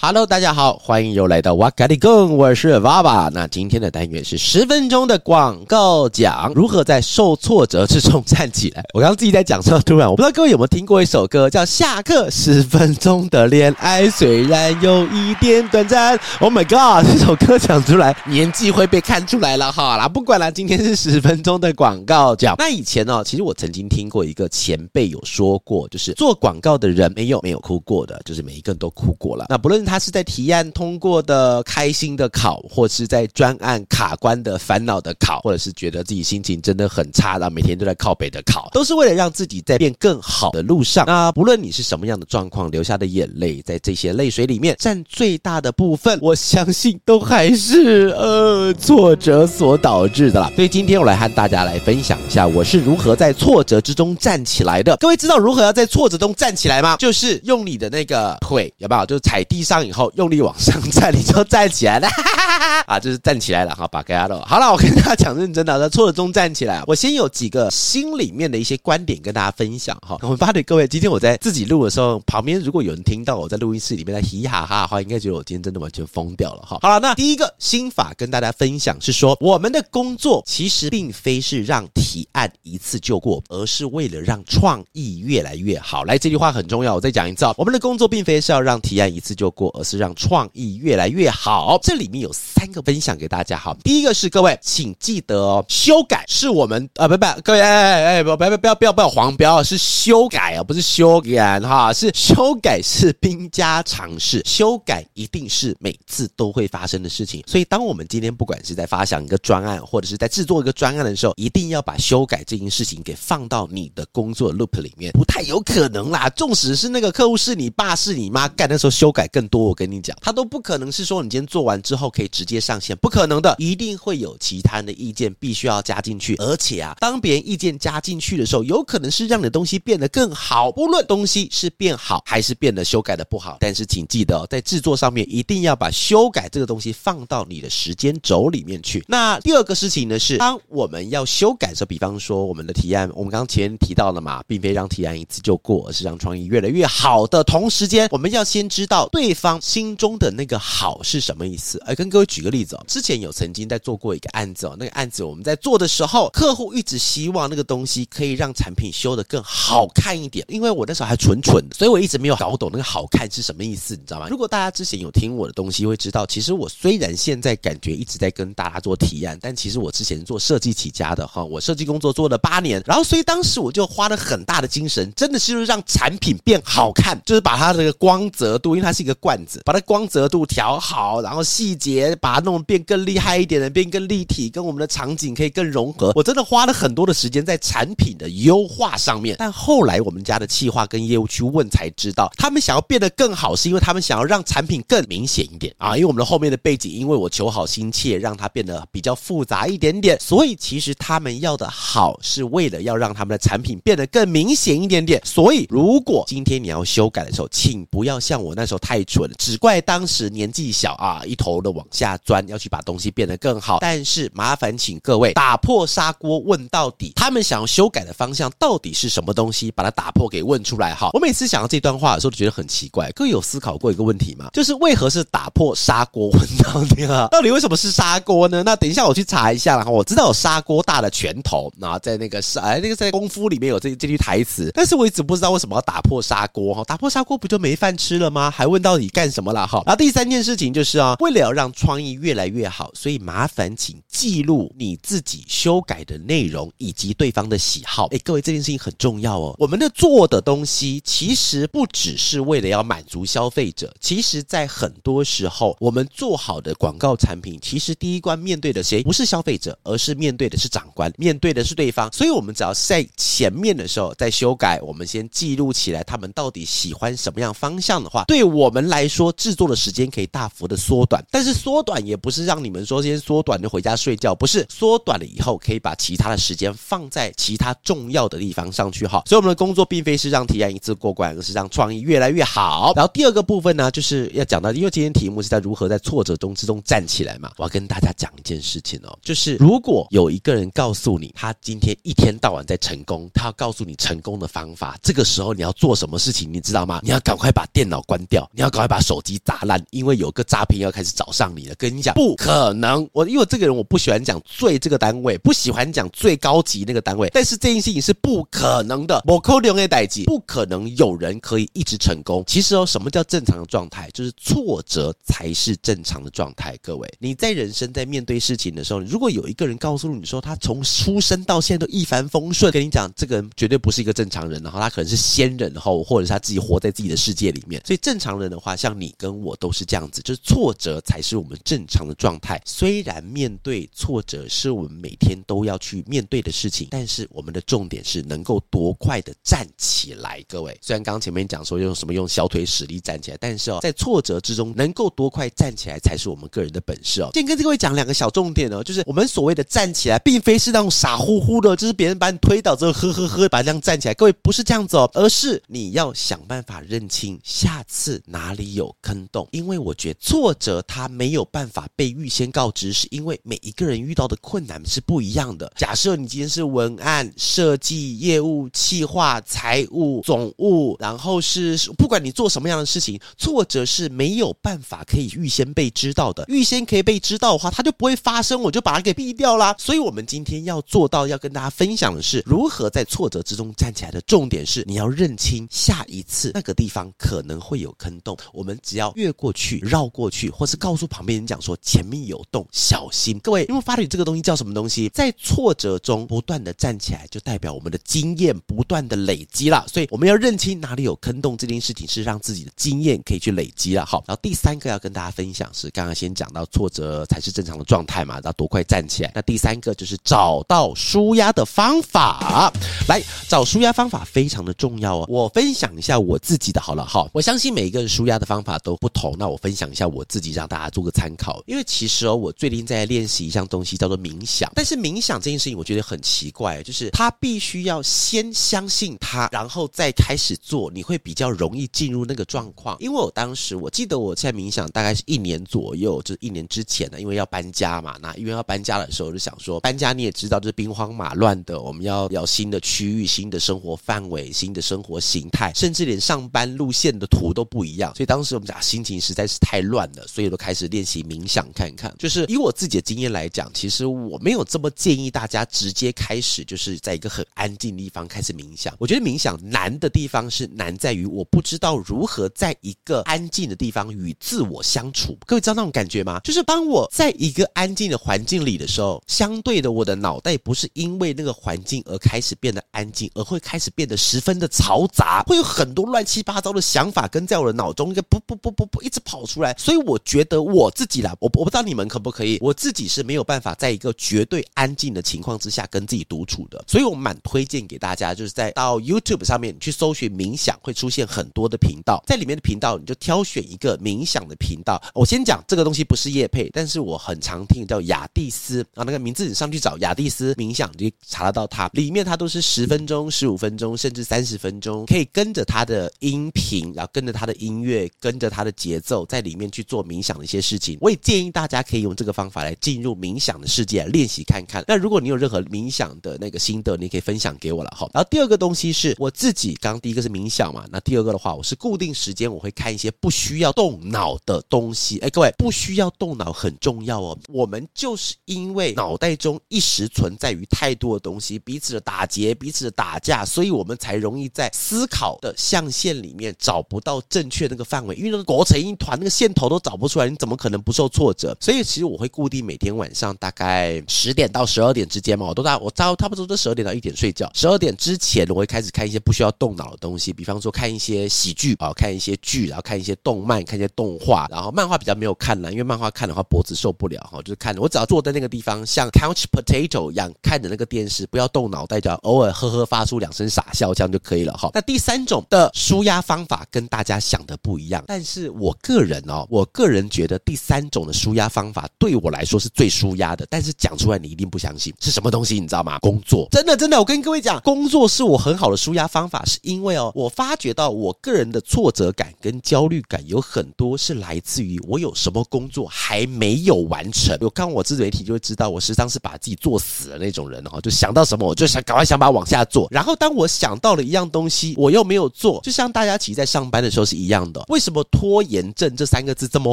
Hello，大家好，欢迎又来到哇嘎哩供，我是娃娃。那今天的单元是十分钟的广告讲，如何在受挫折之中站起来。我刚刚自己在讲的时候，突然我不知道各位有没有听过一首歌，叫《下课十分钟的恋爱》，虽然有一点短暂。Oh my god，这首歌讲出来年纪会被看出来了。好啦，不管了，今天是十分钟的广告讲。那以前呢、哦，其实我曾经听过一个前辈有说过，就是做广告的人没有没有哭过的，就是每一个人都哭过了。那不论他是在提案通过的开心的考，或是在专案卡关的烦恼的考，或者是觉得自己心情真的很差，然后每天都在靠北的考，都是为了让自己在变更好的路上。那不论你是什么样的状况，流下的眼泪，在这些泪水里面占最大的部分，我相信都还是呃挫折所导致的啦。所以今天我来和大家来分享一下，我是如何在挫折之中站起来的。各位知道如何要在挫折中站起来吗？就是用你的那个腿，有没有？就是踩地上以后。用力往上站，你就站起来了，哈哈哈哈啊，就是站起来了哈，把给他了。好了，我跟大家讲认真的，在挫折中站起来。我先有几个心里面的一些观点跟大家分享哈。我发给各位，今天我在自己录的时候，旁边如果有人听到我在录音室里面在嘻嘻哈哈的话，应该觉得我今天真的完全疯掉了哈。好了，那第一个心法跟大家分享是说，我们的工作其实并非是让提案一次就过，而是为了让创意越来越好。来，这句话很重要，我再讲一次啊，我们的工作并非是要让提案一次就过，而是让创意越来越好，这里面有三个分享给大家。哈，第一个是各位，请记得哦，修改是我们啊，不不，各位哎哎哎，不不不不要不要不要黄标，是修改啊，不是修改哈，是修改是兵家常事，修改一定是每次都会发生的事情。所以，当我们今天不管是在发想一个专案，或者是在制作一个专案的时候，一定要把修改这件事情给放到你的工作 loop 里面，不太有可能啦。纵使是那个客户是你爸是你妈干的时候，修改更多，我跟你讲。他都不可能是说你今天做完之后可以直接上线，不可能的，一定会有其他人的意见必须要加进去。而且啊，当别人意见加进去的时候，有可能是让你的东西变得更好。不论东西是变好还是变得修改的不好，但是请记得哦，在制作上面一定要把修改这个东西放到你的时间轴里面去。那第二个事情呢是，当我们要修改的时候，比方说我们的提案，我们刚前提到了嘛，并非让提案一次就过，而是让创意越来越好的同时间，我们要先知道对方心中的那个好是什么意思？哎，跟各位举个例子哦，之前有曾经在做过一个案子哦，那个案子我们在做的时候，客户一直希望那个东西可以让产品修得更好看一点，因为我那时候还蠢蠢的，所以我一直没有搞懂那个好看是什么意思，你知道吗？如果大家之前有听我的东西，会知道，其实我虽然现在感觉一直在跟大家做提案，但其实我之前做设计起家的哈，我设计工作做了八年，然后所以当时我就花了很大的精神，真的是让产品变好看，就是把它这个光泽度，因为它是一个罐子，把它光泽度调好，然后细节把它弄得变更厉害一点的，变更立体，跟我们的场景可以更融合。我真的花了很多的时间在产品的优化上面。但后来我们家的企划跟业务去问才知道，他们想要变得更好，是因为他们想要让产品更明显一点啊。因为我们的后面的背景，因为我求好心切，让它变得比较复杂一点点，所以其实他们要的好是为了要让他们的产品变得更明显一点点。所以如果今天你要修改的时候，请不要像我那时候太蠢，只怪当时年纪小啊，一头的往下钻，要去把东西变得更好。但是麻烦请各位打破砂锅问到底，他们想要修改的方向到底是什么东西？把它打破给问出来哈。我每次想到这段话的时候，都觉得很奇怪。各位有思考过一个问题吗？就是为何是打破砂锅问到底啊？到底为什么是砂锅呢？那等一下我去查一下，然后我知道有砂锅大的拳头，然后在那个是哎那个在功夫里面有这这句台词，但是我一直不知道为什么要打破砂锅哈？打破砂锅不就没饭吃了吗？还问到底干什么了哈？然后第三件事情就是啊，为了要让创意越来越好，所以麻烦请记录你自己修改的内容以及对方的喜好。哎，各位这件事情很重要哦。我们的做的东西其实不只是为了要满足消费者，其实在很多时候，我们做好的广告产品，其实第一关面对的谁？不是消费者，而是面对的是长官，面对对的是对方。所以，我们只要在前面的时候在修改，我们先记录起来他们到底喜欢什么样方向的话，对我们来。说，制作的时间可以大幅的缩短，但是缩短也不是让你们说先缩短就回家睡觉，不是缩短了以后可以把其他的时间放在其他重要的地方上去哈。所以我们的工作并非是让提案一次过关，而是让创意越来越好。然后第二个部分呢，就是要讲到，因为今天题目是在如何在挫折中之中站起来嘛，我要跟大家讲一件事情哦，就是如果有一个人告诉你他今天一天到晚在成功，他要告诉你成功的方法，这个时候你要做什么事情，你知道吗？你要赶快把电脑关掉，你要赶快把手机砸烂，因为有个诈骗要开始找上你了。跟你讲，不可能，我因为这个人我不喜欢讲最这个单位，不喜欢讲最高级那个单位，但是这件事情是不可能的，不可能的代志，不可能有人可以一直成功。其实哦，什么叫正常的状态？就是挫折才是正常的状态。各位，你在人生在面对事情的时候，如果有一个人告诉你说他从出生到现在都一帆风顺，跟你讲，这个人绝对不是一个正常人，然后他可能是仙人，然后或者是他自己活在自己的世界里面。所以正常人的话，像你跟我都是这样子，就是挫折才是我们正常的状态。虽然面对挫折是我们每天都要去面对的事情，但是我们的重点是能够多快的站起来。各位，虽然刚前面讲说用什么用小腿使力站起来，但是哦，在挫折之中能够多快站起来才是我们个人的本事哦。今天跟各位讲两个小重点哦，就是我们所谓的站起来，并非是那种傻傻乎乎的，就是别人把你推倒之后，呵呵呵，把这样站起来。各位不是这样子哦，而是你要想办法认清下次哪里有坑洞，因为我觉得挫折它没有办法被预先告知，是因为每一个人遇到的困难是不一样的。假设你今天是文案设计、业务、企划、财务、总务，然后是不管你做什么样的事情，挫折是没有办法可以预先被知道的。预先可以被知道的话，它就不会发生，我就把它给避掉。啦。所以，我们今天要做做到，要跟大家分享的是如何在挫折之中站起来的重点是，你要认清下一次那个地方可能会有坑洞，我们只要越过去、绕过去，或是告诉旁边人讲说前面有洞，小心。各位，因为发觉这个东西叫什么东西？在挫折中不断的站起来，就代表我们的经验不断的累积了。所以我们要认清哪里有坑洞，这件事情是让自己的经验可以去累积了。好，然后第三个要跟大家分享是，刚刚先讲到挫折才是正常的状态嘛，要多快站起来。那第三个就是找到舒压的方法，来找舒压方法非常的重要哦。我分享一下我自己的好了，哈，我相信每一个人舒压的方法都不同。那我分享一下我自己，让大家做个参考。因为其实哦，我最近在练习一项东西叫做冥想，但是冥想这件事情我觉得很奇怪，就是他必须要先相信他，然后再开始做，你会比较容易进入那个状况。因为我当时我记得我在冥想大概是一年左右，就是一年之前呢，因为要搬家嘛，那因为要搬家的时候就想说，搬家你也知道，就是兵荒马乱的，我们要要新的区域、新的生活范围、新的生活形态，甚至连上班路线的图都不一样。所以当时我们俩心情实在是太乱了，所以都开始练习冥想看看。就是以我自己的经验来讲，其实我没有这么建议大家直接开始，就是在一个很安静的地方开始冥想。我觉得冥想难的地方是难在于我不知道如何在一个安静的地方与自我相处。各位知道那种感觉吗？就是当我在一个安静的环境里的时候，相对的，我的脑袋不是因为那个环境而开始变得安静，而会开始变得十分的嘈杂，会有很多乱七八糟的想法跟在我的脑中一个噗噗噗噗噗一直跑出来。所以我觉得我自己啦，我我不知道你们可不可以，我自己是没有办法在一个绝对安静的情况之下跟自己独处的。所以我蛮推荐给大家，就是在到 YouTube 上面去搜寻冥想，会出现很多的频道，在里面的频道你就挑选一个冥想的频道。我先讲这个东西不是叶配，但是我很常听叫雅蒂斯啊，那个名字你上去找雅蒂斯冥想，就查得到它。里面它都是十分钟、十五分钟，甚至三十分钟，可以跟着它的音频，然后跟着它的音乐，跟着它的节奏，在里面去做冥想的一些事情。我也建议大家可以用这个方法来进入冥想的世界练习看看。那如果你有任何冥想的那个心得，你可以分享给我了哈。然后第二个东西是我自己，刚刚第一个是冥想嘛，那第二个的话，我是固定时间我会看一些不需要动脑的东西。哎，各位，不需要动脑很重要哦。我们就是因为脑袋中一时存在于太多的东西，彼此的打结，彼此的打架，所以我们才容易在思考的象限里面找不到正确那个范围，因为那个裹成一团，那个线头都找不出来，你怎么可能不受挫折？所以其实我会固定每天晚上大概十点到十二点之间嘛，我都在我差差不多都十二点到一点睡觉。十二点之前我会开始看一些不需要动脑的东西，比方说看一些喜剧啊，看一些剧，然后看一些动漫，看一些动画，然后漫画比较没有看了，因为漫画看的话脖子受不了哈，就是看我只要坐在那个地方，像 Couch Potato 一样看着那个电视，不要动脑袋，就要偶尔呵呵发出两声傻笑，这样就可以了哈。那第三种的舒压方法跟大家想的不一样。但是我个人哦，我个人觉得第三种的舒压方法对我来说是最舒压的。但是讲出来你一定不相信是什么东西，你知道吗？工作，真的真的，我跟各位讲，工作是我很好的舒压方法，是因为哦，我发觉到我个人的挫折感跟焦虑感有很多是来自于我有什么工作还没有完成。有看我自媒体就会知道，我时常是把自己做死那种人哦，就想到什么我就想赶快想把它往下做。然后当我想到了一样东西，我又没有做，就像大家其实在上班的时候是一样的。为什么拖延症这三个字这么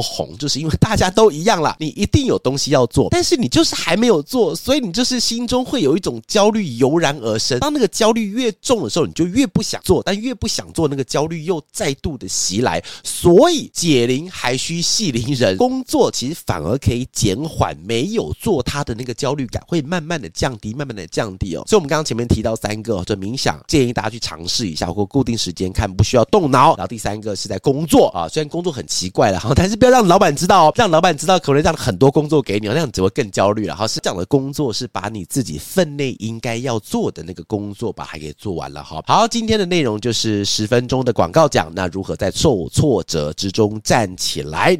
红？就是因为大家都一样啦，你一定有东西要做，但是你就是还没有做，所以你就是心中会有一种焦虑油然而生。当那个焦虑越重的时候，你就越不想做，但越不想做，那个焦虑又再度的袭来。所以解铃还须系铃人，工作其实反而可以减缓没有做它的那个焦虑感，会慢慢的降低，慢慢的降低哦。所以我们刚刚前面提到三个，就冥想，建议大家去尝试一下，或固定时间看，不需要动脑。然后第三个是在工作啊，虽然工作很奇怪了哈，但是不要让老板知道，让老板知道可能让很多工作给你，那样只会更焦虑了哈。是这样的工作是把你自己分内应该要做的那个工作把它给做完了哈。好，今天的内容就是十分钟的广告讲，那如何在受挫折之中站起来？